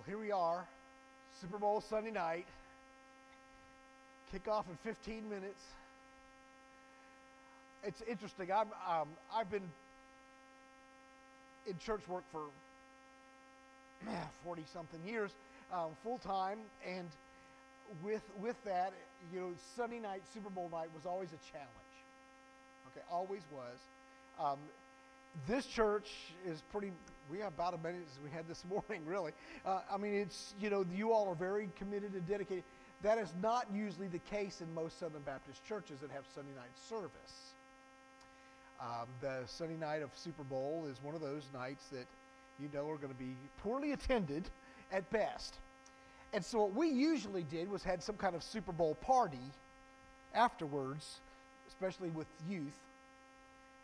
Well, here we are, Super Bowl Sunday night. Kickoff in 15 minutes. It's interesting. I'm, um, I've been in church work for 40 something years, um, full time, and with with that, you know, Sunday night, Super Bowl night was always a challenge. Okay, always was. Um, this church is pretty. We have about as many as we had this morning, really. Uh, I mean, it's you know, you all are very committed and dedicated. That is not usually the case in most Southern Baptist churches that have Sunday night service. Um, the Sunday night of Super Bowl is one of those nights that you know are going to be poorly attended at best. And so what we usually did was had some kind of Super Bowl party afterwards, especially with youth.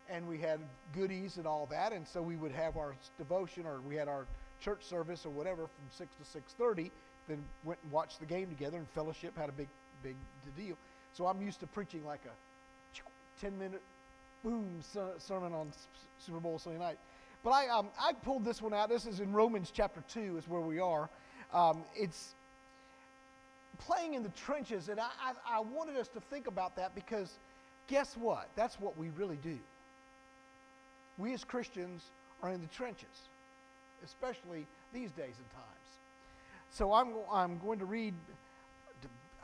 And we had goodies and all that, and so we would have our devotion or we had our church service or whatever from 6 to 6.30, then went and watched the game together and fellowship had a big, big deal. So I'm used to preaching like a 10-minute boom sermon on Super Bowl Sunday night. But I, um, I pulled this one out. This is in Romans chapter 2 is where we are. Um, it's playing in the trenches, and I, I, I wanted us to think about that because guess what? That's what we really do. We as Christians are in the trenches, especially these days and times. So I'm, I'm going to read.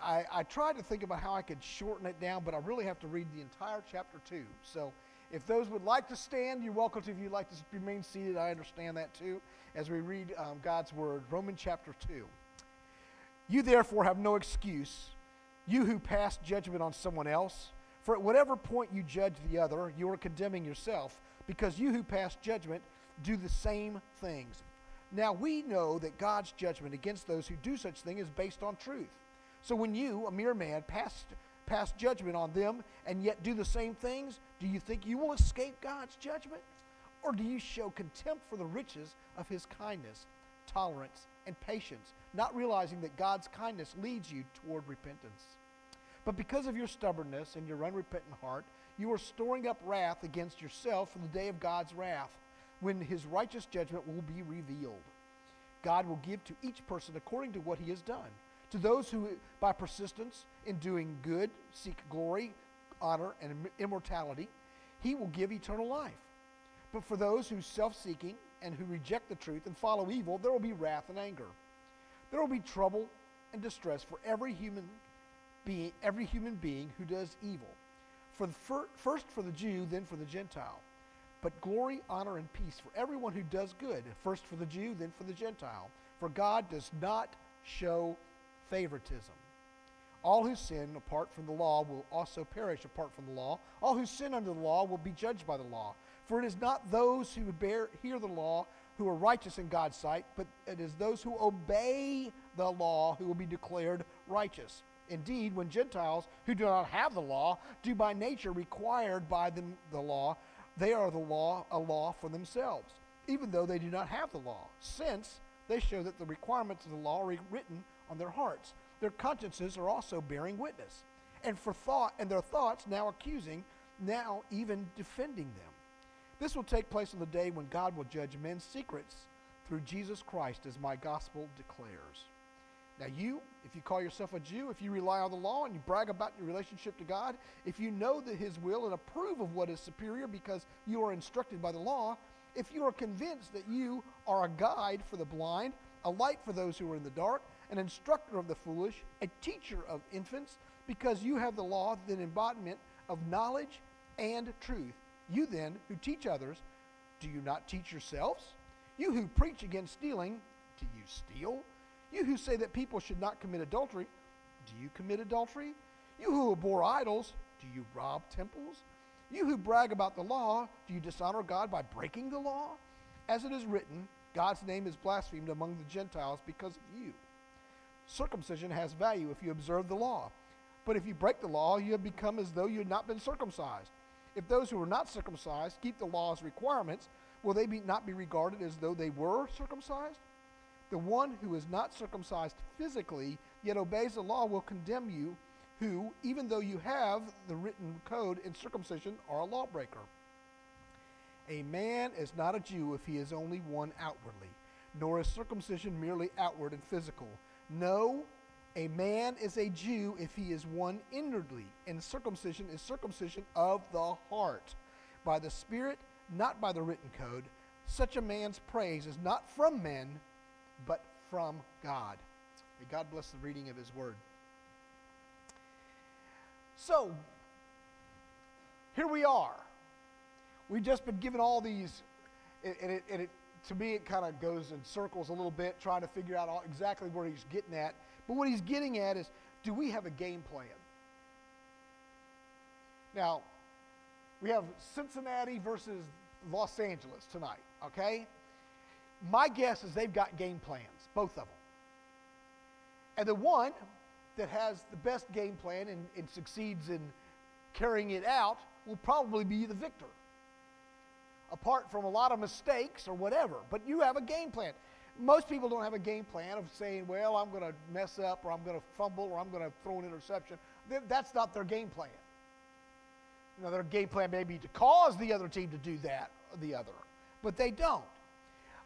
I, I tried to think about how I could shorten it down, but I really have to read the entire chapter 2. So if those would like to stand, you're welcome to. If you'd like to remain seated, I understand that too, as we read um, God's Word. Romans chapter 2. You therefore have no excuse, you who pass judgment on someone else. For at whatever point you judge the other, you are condemning yourself, because you who pass judgment do the same things. Now we know that God's judgment against those who do such thing is based on truth. So when you, a mere man, pass, pass judgment on them and yet do the same things, do you think you will escape God's judgment? Or do you show contempt for the riches of his kindness, tolerance, and patience, not realizing that God's kindness leads you toward repentance. But because of your stubbornness and your unrepentant heart, you are storing up wrath against yourself for the day of God's wrath, when his righteous judgment will be revealed. God will give to each person according to what he has done. To those who, by persistence in doing good, seek glory, honor, and immortality, he will give eternal life. But for those who self seeking and who reject the truth and follow evil, there will be wrath and anger. There will be trouble and distress for every human being, every human being who does evil. For the fir- first for the Jew, then for the Gentile. But glory, honor, and peace for everyone who does good, first for the Jew, then for the Gentile. For God does not show favoritism. All who sin apart from the law will also perish apart from the law. All who sin under the law will be judged by the law. For it is not those who bear, hear the law who are righteous in God's sight, but it is those who obey the law who will be declared righteous. Indeed, when Gentiles who do not have the law do by nature required by them the law, they are the law a law for themselves, even though they do not have the law, since they show that the requirements of the law are written on their hearts. Their consciences are also bearing witness, and for thought and their thoughts now accusing, now even defending them. This will take place on the day when God will judge men's secrets through Jesus Christ, as my gospel declares. Now, you, if you call yourself a Jew, if you rely on the law and you brag about your relationship to God, if you know that His will and approve of what is superior because you are instructed by the law, if you are convinced that you are a guide for the blind, a light for those who are in the dark, an instructor of the foolish, a teacher of infants, because you have the law, the embodiment of knowledge and truth. You then, who teach others, do you not teach yourselves? You who preach against stealing, do you steal? You who say that people should not commit adultery, do you commit adultery? You who abhor idols, do you rob temples? You who brag about the law, do you dishonor God by breaking the law? As it is written, God's name is blasphemed among the Gentiles because of you. Circumcision has value if you observe the law. But if you break the law, you have become as though you had not been circumcised. If those who are not circumcised keep the law's requirements, will they be, not be regarded as though they were circumcised? The one who is not circumcised physically, yet obeys the law, will condemn you, who, even though you have the written code in circumcision, are a lawbreaker. A man is not a Jew if he is only one outwardly, nor is circumcision merely outward and physical. No, a man is a Jew if he is one inwardly, and circumcision is circumcision of the heart, by the Spirit, not by the written code. Such a man's praise is not from men, but from God. May God bless the reading of his word. So, here we are. We've just been given all these, and it, and it to me, it kind of goes in circles a little bit, trying to figure out all, exactly where he's getting at. But what he's getting at is do we have a game plan? Now, we have Cincinnati versus Los Angeles tonight, okay? My guess is they've got game plans, both of them. And the one that has the best game plan and, and succeeds in carrying it out will probably be the victor apart from a lot of mistakes or whatever. But you have a game plan. Most people don't have a game plan of saying, well, I'm going to mess up or I'm going to fumble or I'm going to throw an interception. That's not their game plan. Know, their game plan may be to cause the other team to do that or the other, but they don't.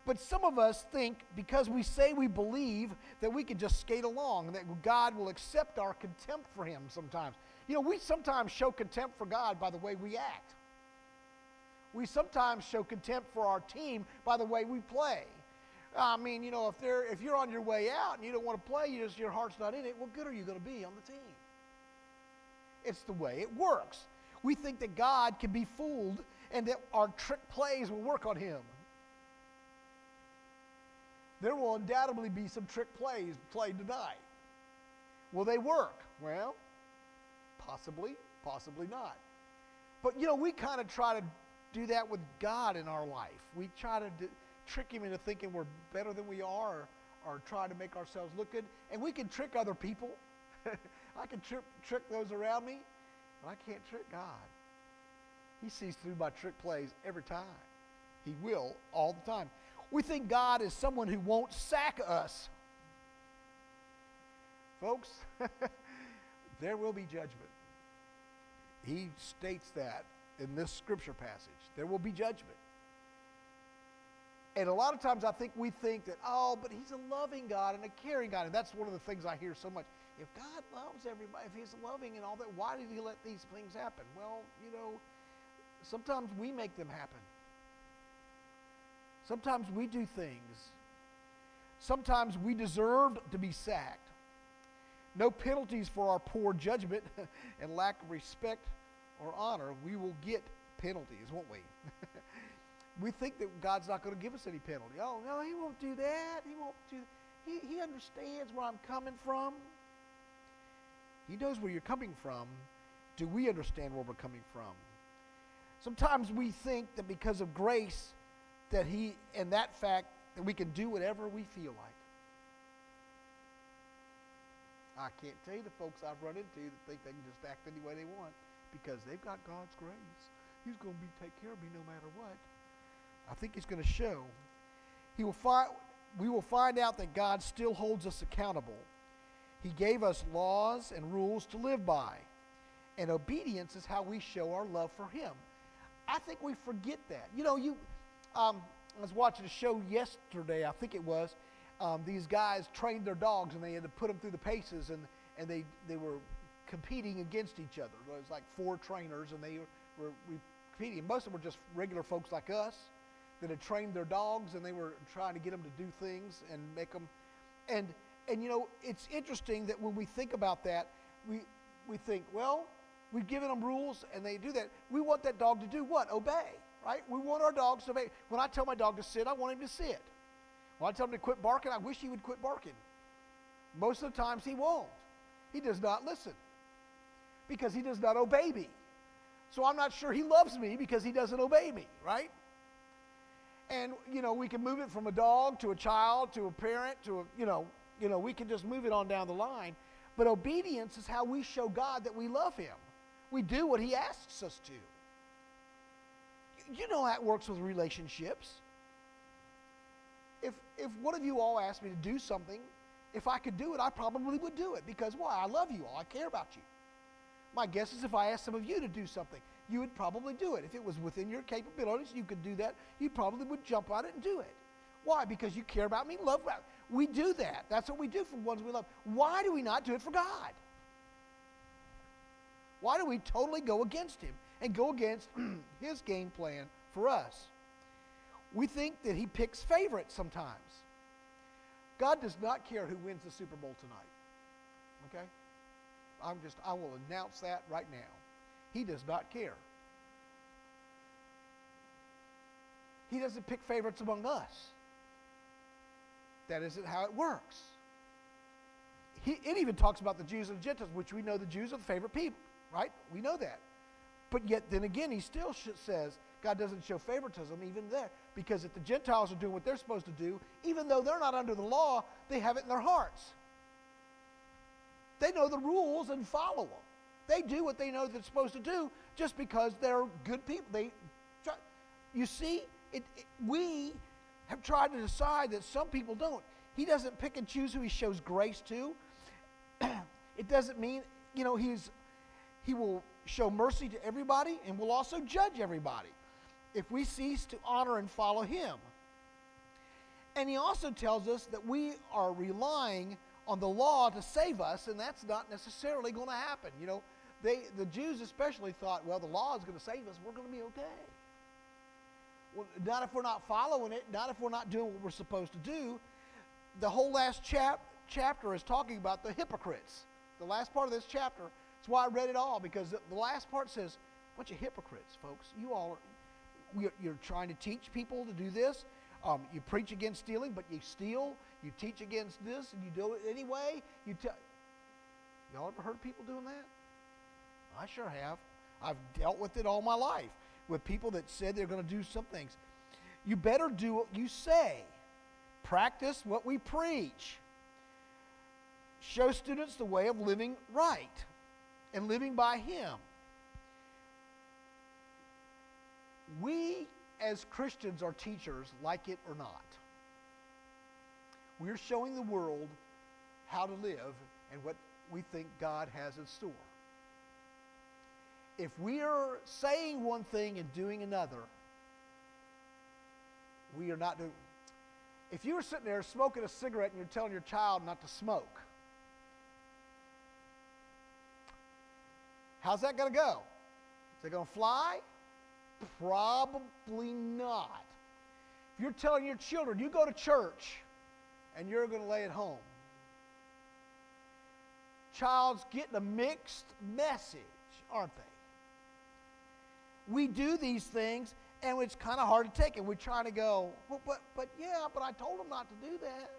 But some of us think because we say we believe that we can just skate along, that God will accept our contempt for Him sometimes. You know, we sometimes show contempt for God by the way we act. We sometimes show contempt for our team by the way we play. I mean, you know, if they're if you're on your way out and you don't want to play, you just your heart's not in it. What good are you going to be on the team? It's the way it works. We think that God can be fooled and that our trick plays will work on him. There will undoubtedly be some trick plays played tonight. Will they work? Well, possibly, possibly not. But you know, we kind of try to do that with God in our life. We try to trick Him into thinking we're better than we are or, or try to make ourselves look good. And we can trick other people. I can tri- trick those around me, but I can't trick God. He sees through my trick plays every time. He will all the time. We think God is someone who won't sack us. Folks, there will be judgment. He states that in this scripture passage. There will be judgment. And a lot of times I think we think that, oh, but he's a loving God and a caring God. And that's one of the things I hear so much. If God loves everybody, if he's loving and all that, why did he let these things happen? Well, you know, sometimes we make them happen. Sometimes we do things. Sometimes we deserve to be sacked. No penalties for our poor judgment and lack of respect or honor. We will get penalties, won't we? we think that God's not going to give us any penalty. Oh, no, He won't do that. He won't do He, he understands where I'm coming from. He knows where you're coming from. Do we understand where we're coming from? Sometimes we think that because of grace, that He, and that fact, that we can do whatever we feel like. I can't tell you the folks I've run into that think they can just act any way they want because they've got God's grace. He's going to be take care of me no matter what. I think he's going to show. He will find, we will find out that God still holds us accountable. He gave us laws and rules to live by. And obedience is how we show our love for him. I think we forget that. You know, you um, I was watching a show yesterday, I think it was. Um, these guys trained their dogs and they had to put them through the paces and, and they, they were competing against each other. It was like four trainers and they were, were competing. Most of them were just regular folks like us that had trained their dogs and they were trying to get them to do things and make them. And, and you know, it's interesting that when we think about that, we, we think, well, we've given them rules and they do that. We want that dog to do what? Obey, right? We want our dogs to obey. When I tell my dog to sit, I want him to sit. When I tell him to quit barking, I wish he would quit barking. Most of the times he won't. He does not listen because he does not obey me. So I'm not sure he loves me because he doesn't obey me, right? And you know, we can move it from a dog to a child to a parent to a, you know, you know, we can just move it on down the line. But obedience is how we show God that we love him. We do what he asks us to. You know how works with relationships. If if one of you all asked me to do something, if I could do it, I probably would do it because why? I love you all. I care about you. My guess is if I asked some of you to do something, you would probably do it. If it was within your capabilities, you could do that. You probably would jump on it and do it. Why? Because you care about me, love about me. We do that. That's what we do for ones we love. Why do we not do it for God? Why do we totally go against Him and go against His game plan for us? We think that He picks favorites sometimes. God does not care who wins the Super Bowl tonight. Okay? I'm just, I will announce that right now. He does not care. He doesn't pick favorites among us. That isn't how it works. He, it even talks about the Jews and the Gentiles, which we know the Jews are the favorite people, right? We know that. But yet, then again, he still says God doesn't show favoritism even there. Because if the Gentiles are doing what they're supposed to do, even though they're not under the law, they have it in their hearts. They know the rules and follow them. They do what they know they're supposed to do just because they're good people. They, try, you see, it, it, we have tried to decide that some people don't. He doesn't pick and choose who he shows grace to. it doesn't mean, you know, he's, he will show mercy to everybody and will also judge everybody if we cease to honor and follow him. And he also tells us that we are relying on the law to save us, and that's not necessarily going to happen. You know, they, the Jews especially thought, well, the law is going to save us. We're going to be okay. Well, not if we're not following it, not if we're not doing what we're supposed to do. The whole last chap, chapter is talking about the hypocrites. The last part of this chapter, that's why I read it all, because the, last part says, bunch of hypocrites, folks. You all are, you're trying to teach people to do this. Um, you preach against stealing, but you steal. You teach against this, and you do it anyway. You tell. Y'all ever heard people doing that? I sure have. I've dealt with it all my life with people that said they're going to do some things. You better do what you say. Practice what we preach. Show students the way of living right and living by Him. We, as Christians, are teachers, like it or not. We're showing the world how to live and what we think God has in store if we are saying one thing and doing another, we are not doing. If you were sitting there smoking a cigarette and you're telling your child not to smoke, how's that going to go? Is it going to fly? Probably not. If you're telling your children, you go to church and you're going to lay at home, child's getting a mixed message, aren't they? we do these things and it's kind of hard to take. it. we're trying to go, well, but, but yeah, but I told them not to do that.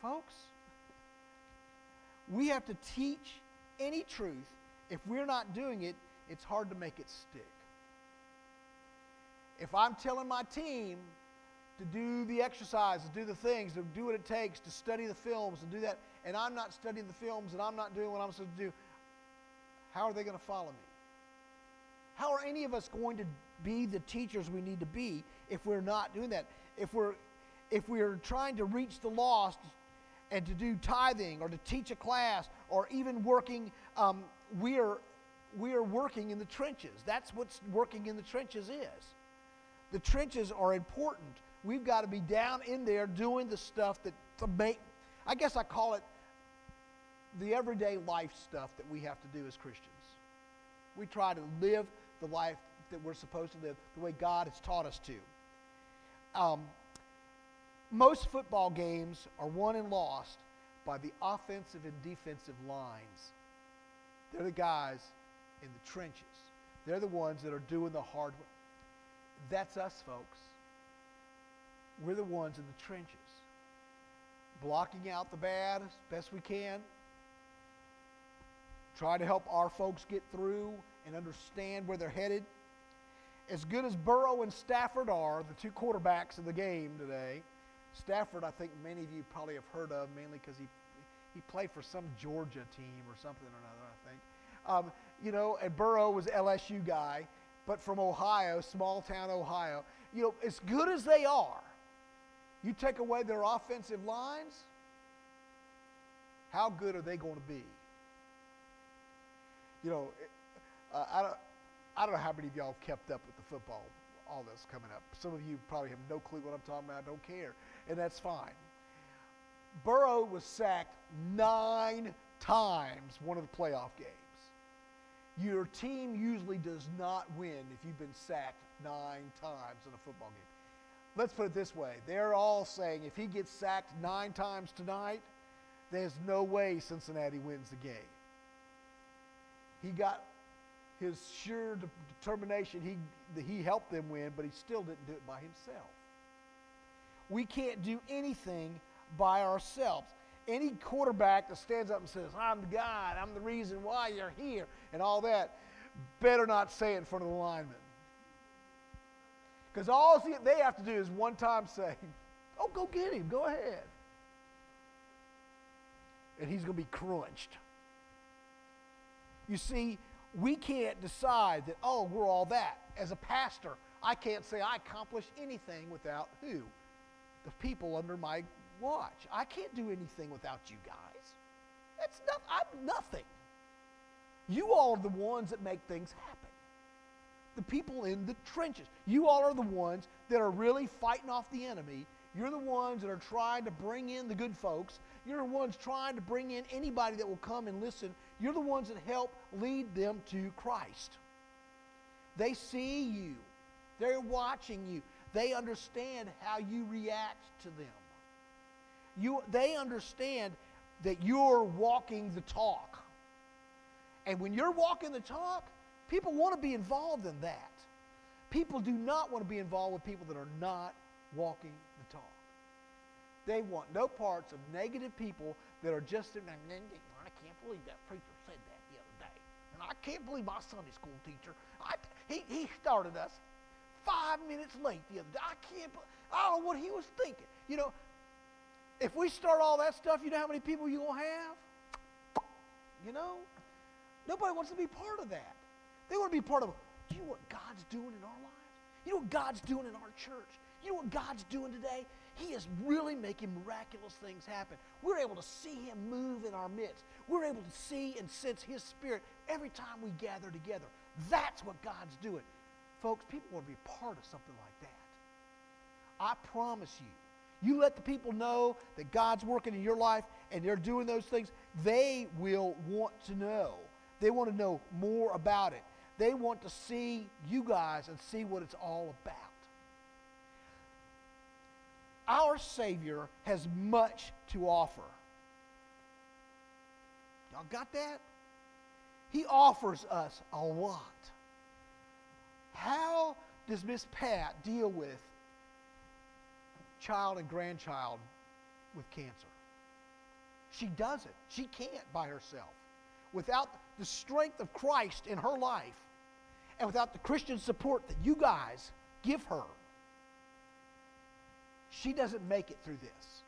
Folks, we have to teach any truth. If we're not doing it, it's hard to make it stick. If I'm telling my team to do the exercise, to do the things, to do what it takes, to study the films, and do that, and I'm not studying the films and I'm not doing what I'm supposed to do, how are they going to follow me? How are any of us going to be the teachers we need to be if we're not doing that? If we're if we're trying to reach the lost and to do tithing or to teach a class or even working, um, we are we are working in the trenches. That's what working in the trenches is. The trenches are important. We've got to be down in there doing the stuff that to make. I guess I call it the everyday life stuff that we have to do as Christians. We try to live the life that we're supposed to live the way God has taught us to. Um, most football games are won and lost by the offensive and defensive lines. They're the guys in the trenches. They're the ones that are doing the hard work. That's us, folks. We're the ones in the trenches, blocking out the bad as best we can, try to help our folks get through and understand where they're headed. As good as Burrow and Stafford are, the two quarterbacks of the game today, Stafford, I think many of you probably have heard of, mainly because he, he played for some Georgia team or something or another, I think. Um, you know, and Burrow was LSU guy, but from Ohio, small town Ohio. You know, as good as they are, you take away their offensive lines, how good are they going to be? You know, uh, I, don't, I don't know how many of y'all kept up with the football all this coming up. Some of you probably have no clue what I'm talking about, don't care, and that's fine. Burrow was sacked nine times one of the playoff games. Your team usually does not win if you've been sacked nine times in a football game. Let's put it this way they're all saying if he gets sacked nine times tonight, there's no way Cincinnati wins the game. He got his sure determination, he, he helped them win, but he still didn't do it by himself. We can't do anything by ourselves. Any quarterback that stands up and says, I'm the God, I'm the reason why you're here, and all that, better not say it in front of the linemen. Because all they have to do is one time say, Oh, go get him, go ahead. And he's going to be crunched. You see, we can't decide that, oh, we're all that. As a pastor, I can't say I accomplished anything without who? The people under my watch. I can't do anything without you guys. That's not, I'm nothing. You all are the ones that make things happen. The people in the trenches. You all are the ones that are really fighting off the enemy. You're the ones that are trying to bring in the good folks. You're the ones trying to bring in anybody that will come and listen. You're the ones that help lead them to Christ. They see you, they're watching you, they understand how you react to them. You, they understand that you're walking the talk. And when you're walking the talk, people want to be involved in that. People do not want to be involved with people that are not walking the talk. They want no parts of negative people that are just in. I can't believe that preacher said that the other day. And I can't believe my Sunday school teacher, I, he, he started us five minutes late the other day. I can't, I don't know what he was thinking. You know, if we start all that stuff, you know how many people you're going to have? You know? Nobody wants to be part of that. They want to be part of, do you know what God's doing in our lives? You know what God's doing in our church? You know what God's doing today? He is really making miraculous things happen. We're able to see Him move in our midst. We're able to see and sense His Spirit every time we gather together. That's what God's doing. Folks, people want to be part of something like that. I promise you, you let the people know that God's working in your life and they're doing those things, they will want to know. They want to know more about it. They want to see you guys and see what it's all about. Our Savior has much to offer. Y'all got that? He offers us a lot. How does Miss Pat deal with child and grandchild with cancer. She doesn't. She can't by herself. Without the strength of Christ in her life and without the Christian support that you guys give her, she doesn't make it through this.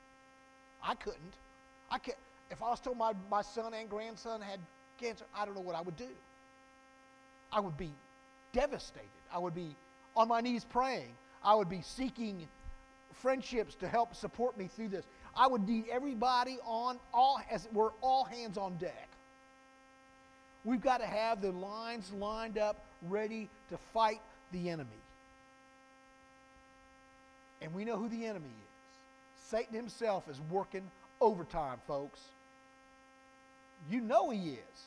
I couldn't. I can't. If I was told my, my son and grandson had cancer, I don't know what I would do. I would be devastated. I would be on my knees praying. I would be seeking friendships to help support me through this. I would need everybody on, all as it were, all hands on deck. We've got to have the lines lined up, ready to fight the enemy. And we know who the enemy is. Satan himself is working overtime, folks. You know he is.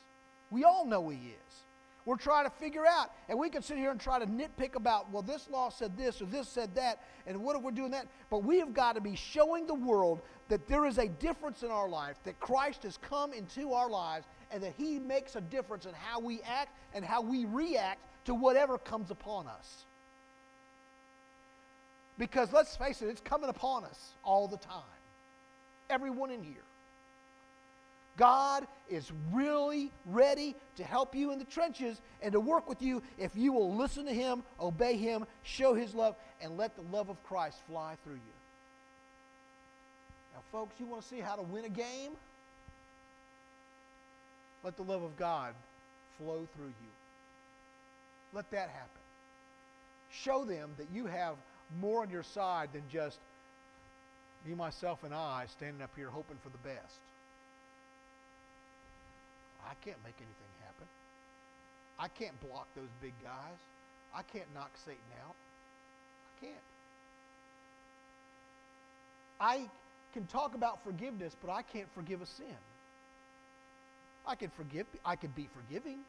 We all know he is we're trying to figure out. And we can sit here and try to nitpick about, well, this law said this or this said that, and what if we're doing that? But we have got to be showing the world that there is a difference in our life, that Christ has come into our lives, and that He makes a difference in how we act and how we react to whatever comes upon us. Because let's face it, it's coming upon us all the time. Everyone in here. God is really ready to help you in the trenches and to work with you if you will listen to Him, obey Him, show His love, and let the love of Christ fly through you. Now, folks, you want to see how to win a game? Let the love of God flow through you. Let that happen. Show them that you have more on your side than just you, myself, and I standing up here hoping for the best. I can't make anything happen. I can't block those big guys. I can't knock Satan out. I can't. I can talk about forgiveness, but I can't forgive a sin. I can forgive, I can be forgiving,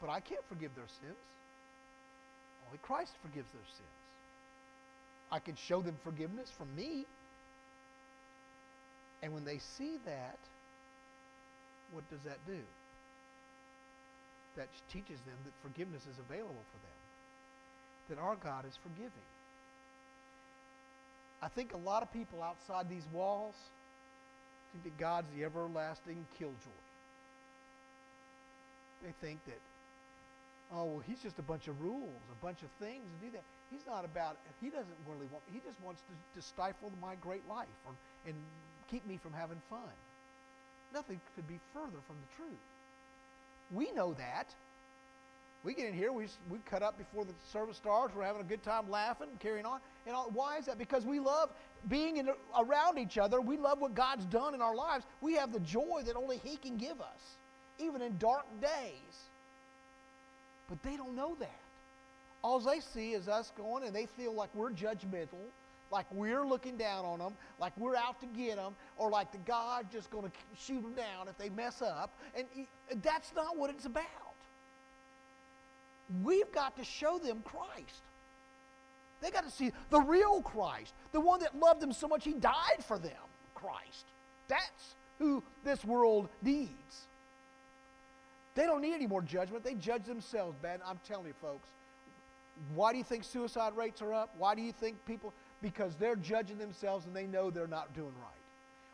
but I can't forgive their sins. Only Christ forgives their sins. I can show them forgiveness from me. And when they see that, what does that do? That teaches them that forgiveness is available for them, that our God is forgiving. I think a lot of people outside these walls think that God's the everlasting killjoy. They think that, oh, well, he's just a bunch of rules, a bunch of things to do that. He's not about, he doesn't really want, he just wants to, to stifle my great life or, and keep me from having fun. Nothing could be further from the truth. We know that. We get in here, we, we cut up before the service starts, we're having a good time laughing, carrying on. And all, why is that? Because we love being in, around each other. We love what God's done in our lives. We have the joy that only He can give us, even in dark days. But they don't know that. All they see is us going, and they feel like we're judgmental, like we're looking down on them, like we're out to get them, or like the God's just going to shoot them down if they mess up. And that's not what it's about. We've got to show them Christ. They got to see the real Christ, the one that loved them so much he died for them, Christ. That's who this world needs. They don't need any more judgment. They judge themselves bad. I'm telling you, folks. Why do you think suicide rates are up? Why do you think people? Because they're judging themselves and they know they're not doing right.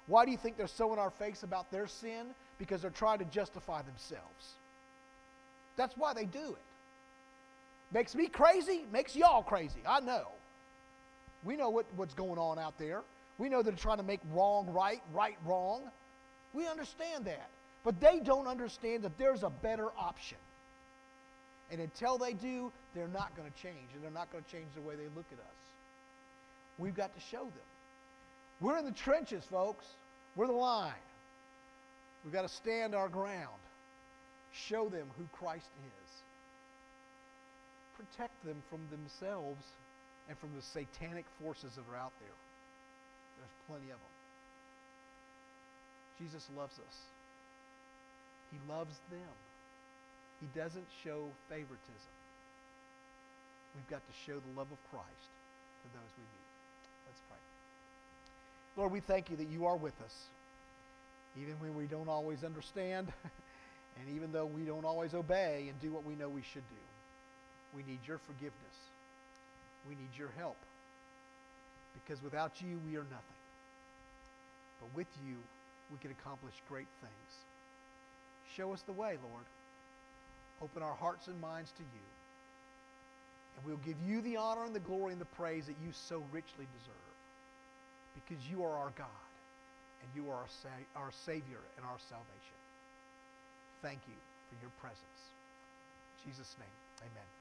Why do you think they're so in our face about their sin? Because they're trying to justify themselves. That's why they do it. Makes me crazy, makes y'all crazy. I know. We know what, what's going on out there. We know they're trying to make wrong right, right wrong. We understand that. But they don't understand that there's a better option. And until they do, they're not going to change. And they're not going to change the way they look at us. We've got to show them. We're in the trenches, folks. We're the line. We've got to stand our ground. Show them who Christ is protect them from themselves and from the satanic forces that are out there. There's plenty of them. Jesus loves us. He loves them. He doesn't show favoritism. We've got to show the love of Christ to those we meet. Let's pray. Lord, we thank you that you are with us, even when we don't always understand, and even though we don't always obey and do what we know we should do. We need your forgiveness. We need your help. Because without you, we are nothing. But with you, we can accomplish great things. Show us the way, Lord. Open our hearts and minds to you. And we'll give you the honor and the glory and the praise that you so richly deserve. Because you are our God, and you are our, sa- our Savior and our salvation. Thank you for your presence. In Jesus' name, amen.